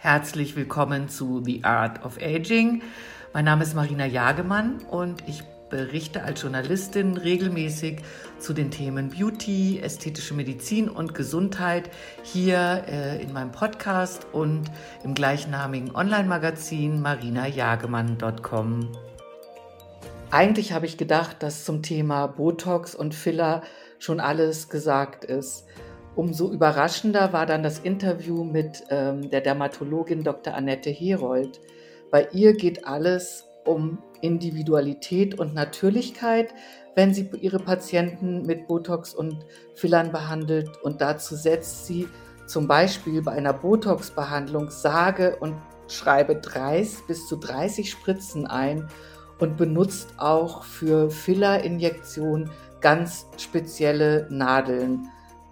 Herzlich willkommen zu The Art of Aging. Mein Name ist Marina Jagemann und ich berichte als Journalistin regelmäßig zu den Themen Beauty, ästhetische Medizin und Gesundheit hier äh, in meinem Podcast und im gleichnamigen Online-Magazin marinajagemann.com. Eigentlich habe ich gedacht, dass zum Thema Botox und Filler schon alles gesagt ist. Umso überraschender war dann das Interview mit ähm, der Dermatologin Dr. Annette Herold. Bei ihr geht alles um Individualität und Natürlichkeit, wenn sie ihre Patienten mit Botox und Fillern behandelt. Und dazu setzt sie zum Beispiel bei einer Botox-Behandlung sage und schreibe 30 bis zu 30 Spritzen ein und benutzt auch für Fillerinjektionen ganz spezielle Nadeln.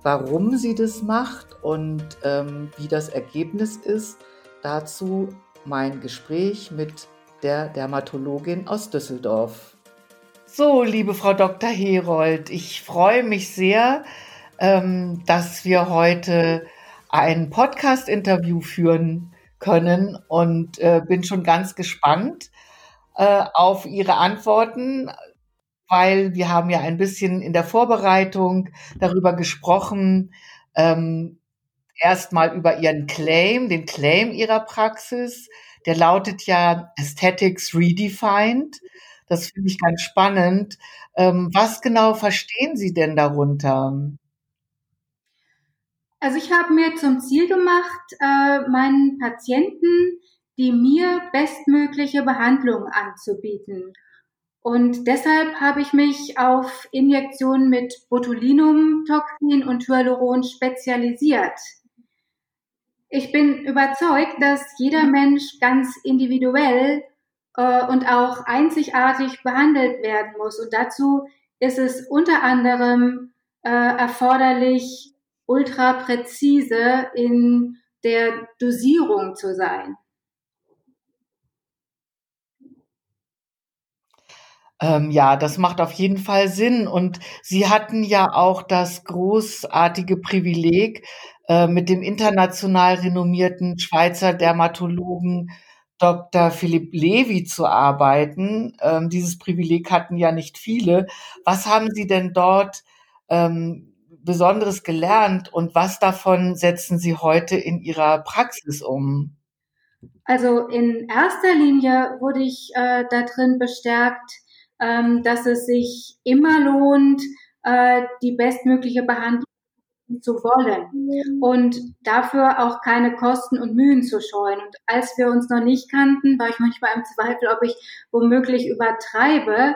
Warum sie das macht und ähm, wie das Ergebnis ist, dazu mein Gespräch mit der Dermatologin aus Düsseldorf. So, liebe Frau Dr. Herold, ich freue mich sehr, ähm, dass wir heute ein Podcast-Interview führen können und äh, bin schon ganz gespannt äh, auf Ihre Antworten weil wir haben ja ein bisschen in der Vorbereitung darüber gesprochen, ähm, erstmal über Ihren Claim, den Claim Ihrer Praxis. Der lautet ja Aesthetics Redefined. Das finde ich ganz spannend. Ähm, was genau verstehen Sie denn darunter? Also ich habe mir zum Ziel gemacht, äh, meinen Patienten die mir bestmögliche Behandlung anzubieten. Und deshalb habe ich mich auf Injektionen mit Botulinumtoxin und Hyaluron spezialisiert. Ich bin überzeugt, dass jeder Mensch ganz individuell äh, und auch einzigartig behandelt werden muss. Und dazu ist es unter anderem äh, erforderlich, ultra präzise in der Dosierung zu sein. Ähm, ja, das macht auf jeden Fall Sinn. Und Sie hatten ja auch das großartige Privileg, äh, mit dem international renommierten Schweizer Dermatologen Dr. Philipp Levi zu arbeiten. Ähm, dieses Privileg hatten ja nicht viele. Was haben Sie denn dort ähm, Besonderes gelernt und was davon setzen Sie heute in Ihrer Praxis um? Also in erster Linie wurde ich äh, da drin bestärkt, ähm, dass es sich immer lohnt, äh, die bestmögliche Behandlung zu wollen und dafür auch keine Kosten und Mühen zu scheuen. Und als wir uns noch nicht kannten, war ich manchmal im Zweifel, ob ich womöglich übertreibe.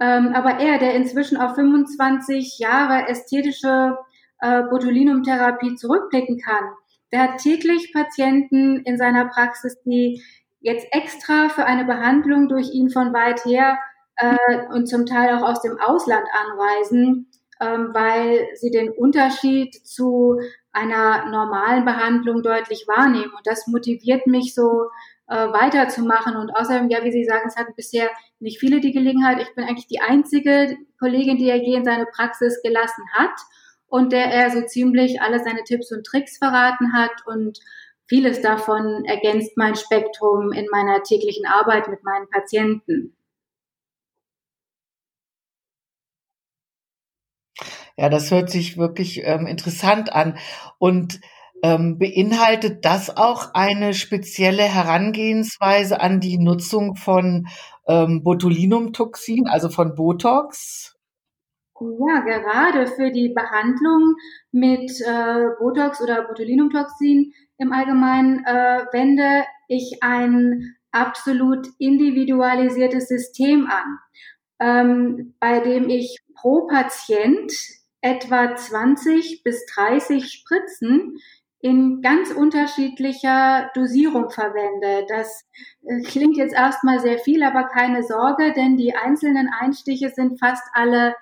Ähm, aber er, der inzwischen auf 25 Jahre ästhetische äh, Botulinumtherapie zurückblicken kann, der hat täglich Patienten in seiner Praxis, die jetzt extra für eine Behandlung durch ihn von weit her äh, und zum Teil auch aus dem Ausland anreisen, ähm, weil sie den Unterschied zu einer normalen Behandlung deutlich wahrnehmen. Und das motiviert mich so äh, weiterzumachen. Und außerdem, ja, wie Sie sagen, es hatten bisher nicht viele die Gelegenheit. Ich bin eigentlich die einzige Kollegin, die er je in seine Praxis gelassen hat und der er so ziemlich alle seine Tipps und Tricks verraten hat und vieles davon ergänzt mein Spektrum in meiner täglichen Arbeit mit meinen Patienten. Ja, das hört sich wirklich ähm, interessant an. Und ähm, beinhaltet das auch eine spezielle Herangehensweise an die Nutzung von ähm, Botulinumtoxin, also von Botox? Ja, gerade für die Behandlung mit äh, Botox oder Botulinumtoxin im Allgemeinen äh, wende ich ein absolut individualisiertes System an, ähm, bei dem ich pro Patient etwa 20 bis 30 Spritzen in ganz unterschiedlicher Dosierung verwende. Das äh, klingt jetzt erstmal sehr viel, aber keine Sorge, denn die einzelnen Einstiche sind fast alle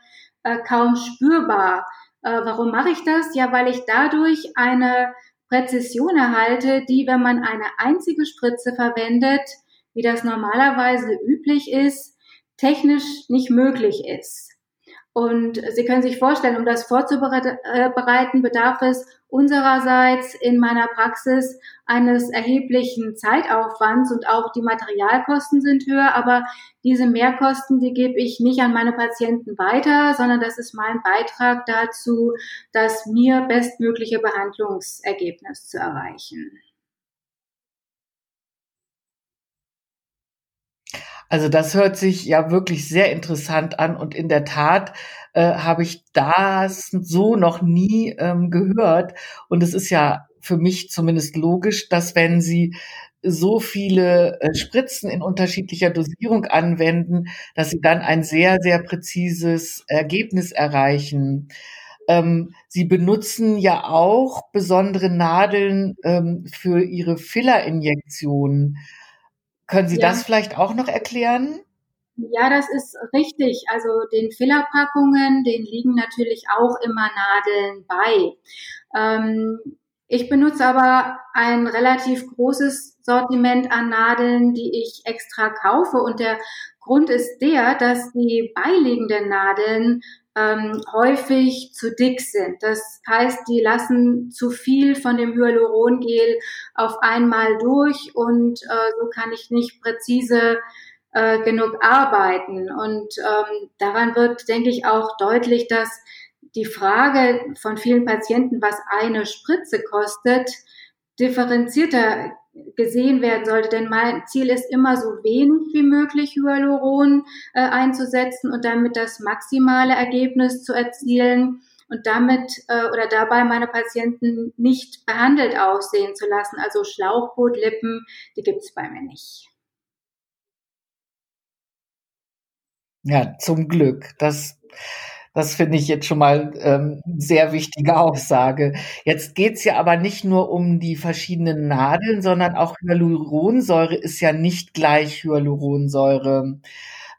äh, kaum spürbar. Äh, warum mache ich das? Ja, weil ich dadurch eine Präzision erhalte, die, wenn man eine einzige Spritze verwendet, wie das normalerweise üblich ist, technisch nicht möglich ist. Und Sie können sich vorstellen, um das vorzubereiten, bedarf es unsererseits in meiner Praxis eines erheblichen Zeitaufwands und auch die Materialkosten sind höher, aber diese Mehrkosten, die gebe ich nicht an meine Patienten weiter, sondern das ist mein Beitrag dazu, das mir bestmögliche Behandlungsergebnis zu erreichen. Also das hört sich ja wirklich sehr interessant an und in der Tat äh, habe ich das so noch nie ähm, gehört. Und es ist ja für mich zumindest logisch, dass wenn Sie so viele äh, Spritzen in unterschiedlicher Dosierung anwenden, dass Sie dann ein sehr, sehr präzises Ergebnis erreichen. Ähm, Sie benutzen ja auch besondere Nadeln ähm, für Ihre Fillerinjektionen. Können Sie ja. das vielleicht auch noch erklären? Ja, das ist richtig. Also den Fillerpackungen, den liegen natürlich auch immer Nadeln bei. Ähm, ich benutze aber ein relativ großes Sortiment an Nadeln, die ich extra kaufe. Und der Grund ist der, dass die beiliegenden Nadeln ähm, häufig zu dick sind. Das heißt, die lassen zu viel von dem Hyalurongel auf einmal durch und äh, so kann ich nicht präzise äh, genug arbeiten. Und ähm, daran wird, denke ich, auch deutlich, dass die Frage von vielen Patienten, was eine Spritze kostet, differenzierter gesehen werden sollte. Denn mein Ziel ist immer so wenig wie möglich Hyaluron äh, einzusetzen und damit das maximale Ergebnis zu erzielen und damit äh, oder dabei meine Patienten nicht behandelt aussehen zu lassen. Also Schlauchbootlippen, die gibt's bei mir nicht. Ja, zum Glück. Das das finde ich jetzt schon mal ähm, sehr wichtige Aussage. Jetzt geht's ja aber nicht nur um die verschiedenen Nadeln, sondern auch Hyaluronsäure ist ja nicht gleich Hyaluronsäure.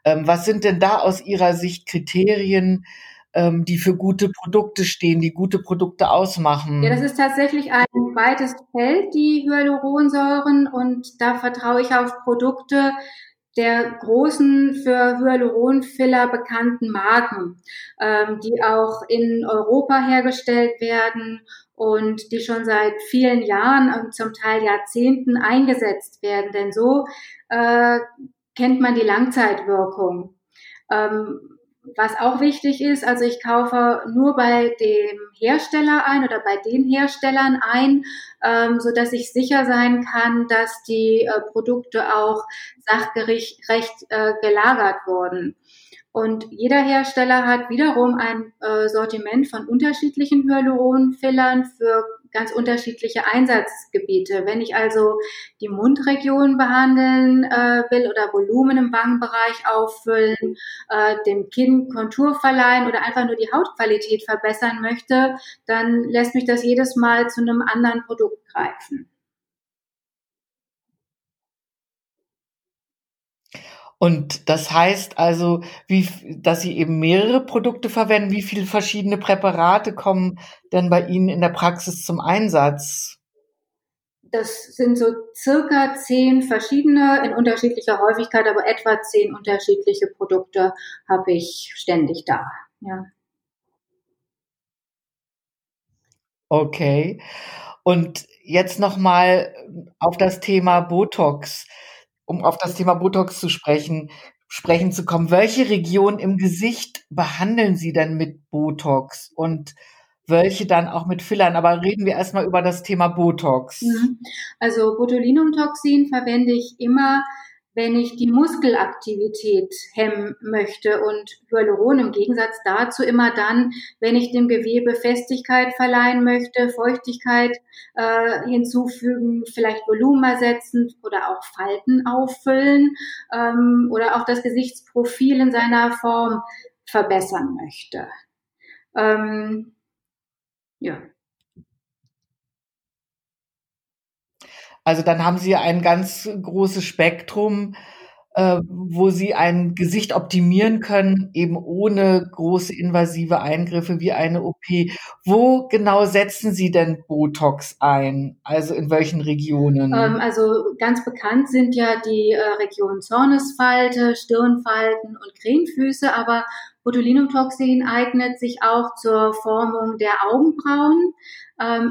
Ähm, was sind denn da aus Ihrer Sicht Kriterien, ähm, die für gute Produkte stehen, die gute Produkte ausmachen? Ja, das ist tatsächlich ein weites Feld, die Hyaluronsäuren, und da vertraue ich auf Produkte, der großen für Hyaluronfiller bekannten Marken, ähm, die auch in Europa hergestellt werden und die schon seit vielen Jahren und zum Teil Jahrzehnten eingesetzt werden. Denn so äh, kennt man die Langzeitwirkung. Ähm, was auch wichtig ist, also ich kaufe nur bei dem Hersteller ein oder bei den Herstellern ein, ähm, so dass ich sicher sein kann, dass die äh, Produkte auch sachgerecht äh, gelagert wurden. Und jeder Hersteller hat wiederum ein äh, Sortiment von unterschiedlichen Hyaluronfillern für ganz unterschiedliche Einsatzgebiete. Wenn ich also die Mundregion behandeln äh, will oder Volumen im Wangenbereich auffüllen, äh, dem Kinn Kontur verleihen oder einfach nur die Hautqualität verbessern möchte, dann lässt mich das jedes Mal zu einem anderen Produkt greifen. Und das heißt also, wie, dass Sie eben mehrere Produkte verwenden. Wie viele verschiedene Präparate kommen denn bei Ihnen in der Praxis zum Einsatz? Das sind so circa zehn verschiedene in unterschiedlicher Häufigkeit, aber etwa zehn unterschiedliche Produkte habe ich ständig da. Ja. Okay. Und jetzt noch mal auf das Thema Botox um auf das Thema Botox zu sprechen, sprechen zu kommen. Welche Region im Gesicht behandeln Sie denn mit Botox und welche dann auch mit Fillern? Aber reden wir erstmal über das Thema Botox. Mhm. Also Botulinumtoxin verwende ich immer wenn ich die Muskelaktivität hemmen möchte und Hyaluron im Gegensatz dazu immer dann, wenn ich dem Gewebe Festigkeit verleihen möchte, Feuchtigkeit äh, hinzufügen, vielleicht Volumen ersetzen oder auch Falten auffüllen ähm, oder auch das Gesichtsprofil in seiner Form verbessern möchte. Ähm, ja. Also dann haben Sie ein ganz großes Spektrum, äh, wo Sie ein Gesicht optimieren können, eben ohne große invasive Eingriffe wie eine OP. Wo genau setzen Sie denn Botox ein? Also in welchen Regionen? Ähm, also ganz bekannt sind ja die äh, Regionen Zornesfalte, Stirnfalten und Krähenfüße, aber Botulinumtoxin eignet sich auch zur Formung der Augenbrauen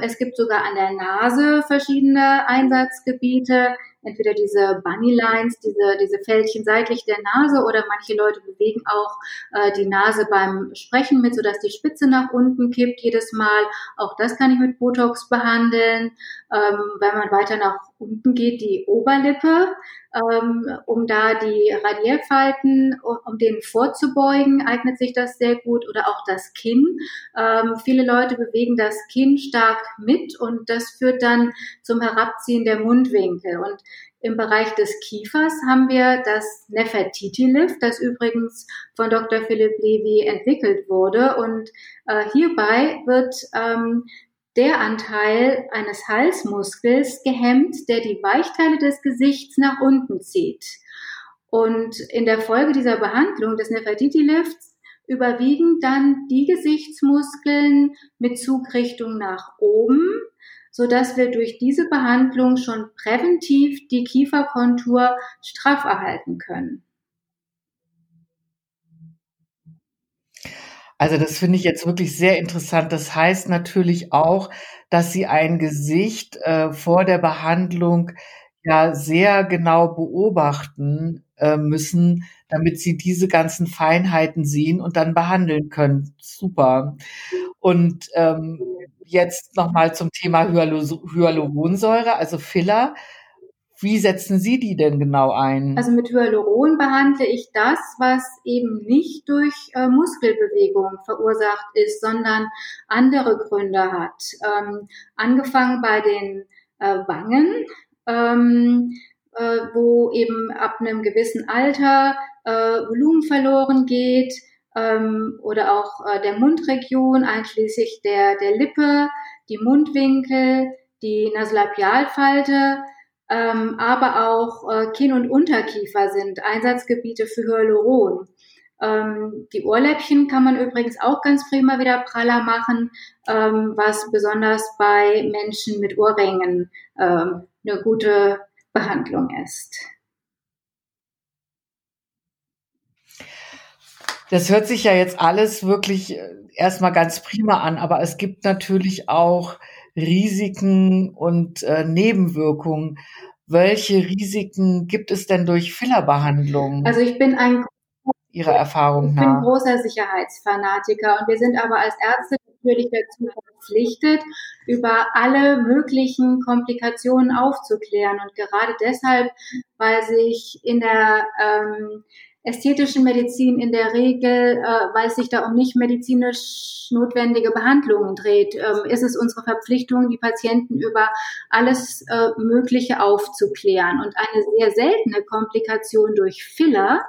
es gibt sogar an der Nase verschiedene Einsatzgebiete entweder diese Bunny Lines, diese, diese Fältchen seitlich der Nase oder manche Leute bewegen auch äh, die Nase beim Sprechen mit, sodass die Spitze nach unten kippt jedes Mal. Auch das kann ich mit Botox behandeln. Ähm, wenn man weiter nach unten geht, die Oberlippe, ähm, um da die Radiärfalten, um denen vorzubeugen, eignet sich das sehr gut. Oder auch das Kinn. Ähm, viele Leute bewegen das Kinn stark mit und das führt dann zum Herabziehen der Mundwinkel. Und im Bereich des Kiefers haben wir das Nefertiti-Lift, das übrigens von Dr. Philipp Levy entwickelt wurde. Und äh, hierbei wird ähm, der Anteil eines Halsmuskels gehemmt, der die Weichteile des Gesichts nach unten zieht. Und in der Folge dieser Behandlung des Nefertiti-Lifts überwiegen dann die Gesichtsmuskeln mit Zugrichtung nach oben, so dass wir durch diese Behandlung schon präventiv die Kieferkontur straff erhalten können. Also das finde ich jetzt wirklich sehr interessant. Das heißt natürlich auch, dass Sie ein Gesicht äh, vor der Behandlung ja sehr genau beobachten äh, müssen, damit Sie diese ganzen Feinheiten sehen und dann behandeln können. Super. Und ähm, jetzt nochmal zum Thema Hyaluronsäure, also Filler. Wie setzen Sie die denn genau ein? Also mit Hyaluron behandle ich das, was eben nicht durch äh, Muskelbewegung verursacht ist, sondern andere Gründe hat. Ähm, angefangen bei den äh, Wangen, ähm, äh, wo eben ab einem gewissen Alter äh, Volumen verloren geht, ähm, oder auch äh, der Mundregion, einschließlich der, der Lippe, die Mundwinkel, die Nasolabialfalte, ähm, aber auch äh, Kinn- und Unterkiefer sind Einsatzgebiete für Hyaluron. Ähm, die Ohrläppchen kann man übrigens auch ganz prima wieder praller machen, ähm, was besonders bei Menschen mit Ohrringen ähm, eine gute Behandlung ist. Das hört sich ja jetzt alles wirklich äh, erstmal ganz prima an, aber es gibt natürlich auch Risiken und äh, Nebenwirkungen. Welche Risiken gibt es denn durch Fillerbehandlung? Also ich bin ein Ihrer Erfahrung nach? Ich bin großer Sicherheitsfanatiker und wir sind aber als Ärzte natürlich dazu verpflichtet, über alle möglichen Komplikationen aufzuklären. Und gerade deshalb, weil sich in der ähm, ästhetischen Medizin in der Regel, äh, weil es sich da um nicht medizinisch notwendige Behandlungen dreht, ähm, ist es unsere Verpflichtung, die Patienten über alles äh, Mögliche aufzuklären. Und eine sehr seltene Komplikation durch Filler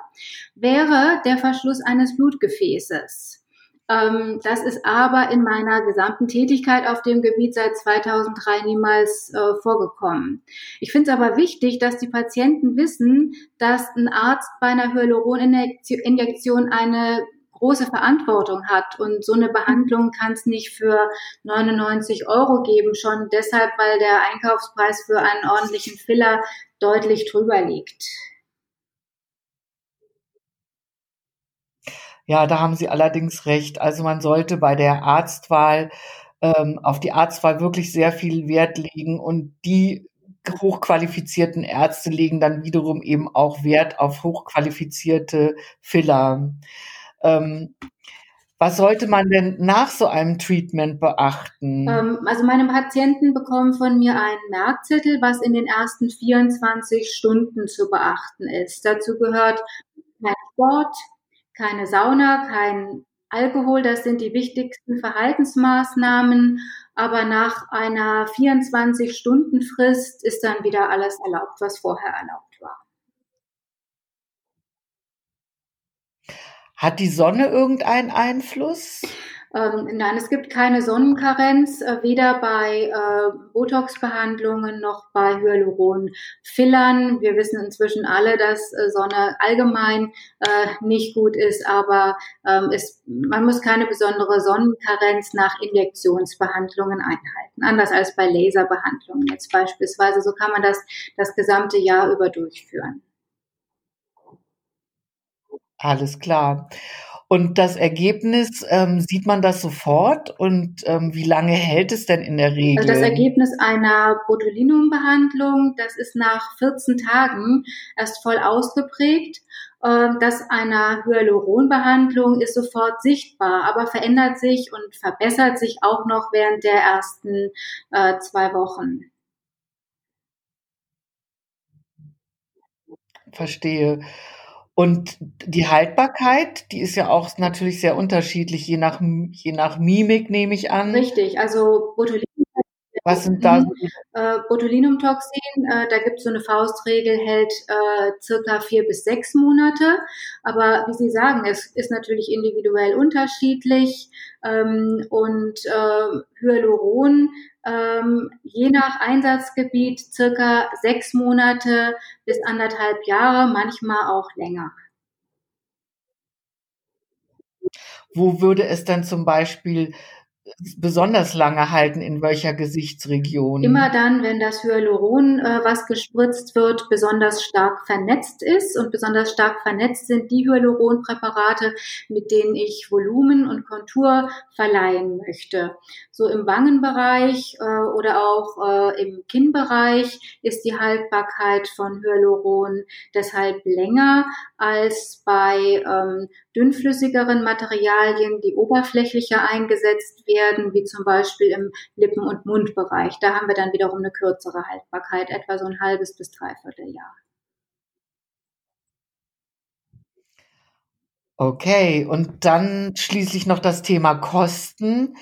wäre der Verschluss eines Blutgefäßes. Ähm, das ist aber in meiner gesamten Tätigkeit auf dem Gebiet seit 2003 niemals äh, vorgekommen. Ich finde es aber wichtig, dass die Patienten wissen, dass ein Arzt bei einer Hyaluroninjektion eine große Verantwortung hat und so eine Behandlung kann es nicht für 99 Euro geben, schon deshalb, weil der Einkaufspreis für einen ordentlichen Filler deutlich drüber liegt. Ja, da haben Sie allerdings recht. Also man sollte bei der Arztwahl ähm, auf die Arztwahl wirklich sehr viel Wert legen und die hochqualifizierten Ärzte legen dann wiederum eben auch Wert auf hochqualifizierte Filler. Ähm, was sollte man denn nach so einem Treatment beachten? Ähm, also meine Patienten bekommen von mir einen Merkzettel, was in den ersten 24 Stunden zu beachten ist. Dazu gehört kein Sport, keine Sauna, kein Alkohol, das sind die wichtigsten Verhaltensmaßnahmen. Aber nach einer 24-Stunden-Frist ist dann wieder alles erlaubt, was vorher erlaubt war. Hat die Sonne irgendeinen Einfluss? Ähm, nein, es gibt keine Sonnenkarenz, äh, weder bei äh, Botox-Behandlungen noch bei Hyaluron-Fillern. Wir wissen inzwischen alle, dass äh, Sonne allgemein äh, nicht gut ist, aber ähm, es, man muss keine besondere Sonnenkarenz nach Injektionsbehandlungen einhalten, anders als bei Laserbehandlungen jetzt beispielsweise. So kann man das das gesamte Jahr über durchführen. Alles klar. Und das Ergebnis, ähm, sieht man das sofort? Und ähm, wie lange hält es denn in der Regel? Also das Ergebnis einer Botulinumbehandlung, das ist nach 14 Tagen erst voll ausgeprägt. Ähm, das einer Hyaluronbehandlung ist sofort sichtbar, aber verändert sich und verbessert sich auch noch während der ersten äh, zwei Wochen. Verstehe. Und die Haltbarkeit, die ist ja auch natürlich sehr unterschiedlich, je nach, je nach Mimik, nehme ich an. Richtig, also Botulinum was sind da äh, Botulinumtoxin, äh, da gibt es so eine Faustregel, hält äh, circa vier bis sechs Monate. Aber wie Sie sagen, es ist natürlich individuell unterschiedlich. Ähm, und äh, Hyaluron, ähm, je nach Einsatzgebiet circa sechs Monate bis anderthalb Jahre, manchmal auch länger. Wo würde es dann zum Beispiel besonders lange halten in welcher Gesichtsregion? Immer dann, wenn das Hyaluron, äh, was gespritzt wird, besonders stark vernetzt ist. Und besonders stark vernetzt sind die Hyaluronpräparate, mit denen ich Volumen und Kontur verleihen möchte. So im Wangenbereich äh, oder auch äh, im Kinnbereich ist die Haltbarkeit von Hyaluron deshalb länger als bei ähm, dünnflüssigeren Materialien, die oberflächlicher eingesetzt werden, wie zum Beispiel im Lippen- und Mundbereich. Da haben wir dann wiederum eine kürzere Haltbarkeit, etwa so ein halbes bis dreiviertel Jahr. Okay, und dann schließlich noch das Thema Kosten.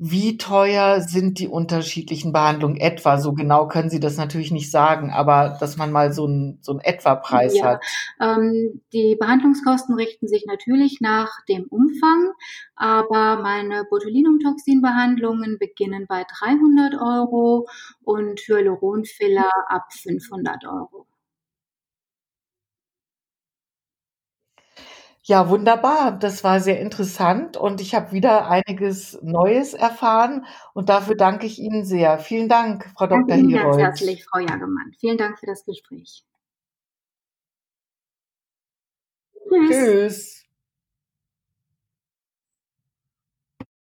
Wie teuer sind die unterschiedlichen Behandlungen etwa? So genau können Sie das natürlich nicht sagen, aber dass man mal so einen so einen Etwa-Preis Ja, hat. ähm, die Behandlungskosten richten sich natürlich nach dem Umfang, aber meine Botulinumtoxin-Behandlungen beginnen bei 300 Euro und Hyaluronfiller ab 500 Euro. Ja, wunderbar. Das war sehr interessant und ich habe wieder einiges Neues erfahren und dafür danke ich Ihnen sehr. Vielen Dank, Frau Danke Dr. Ihnen ganz herzlich, Frau Jagemann. Vielen Dank für das Gespräch. Tschüss. Tschüss.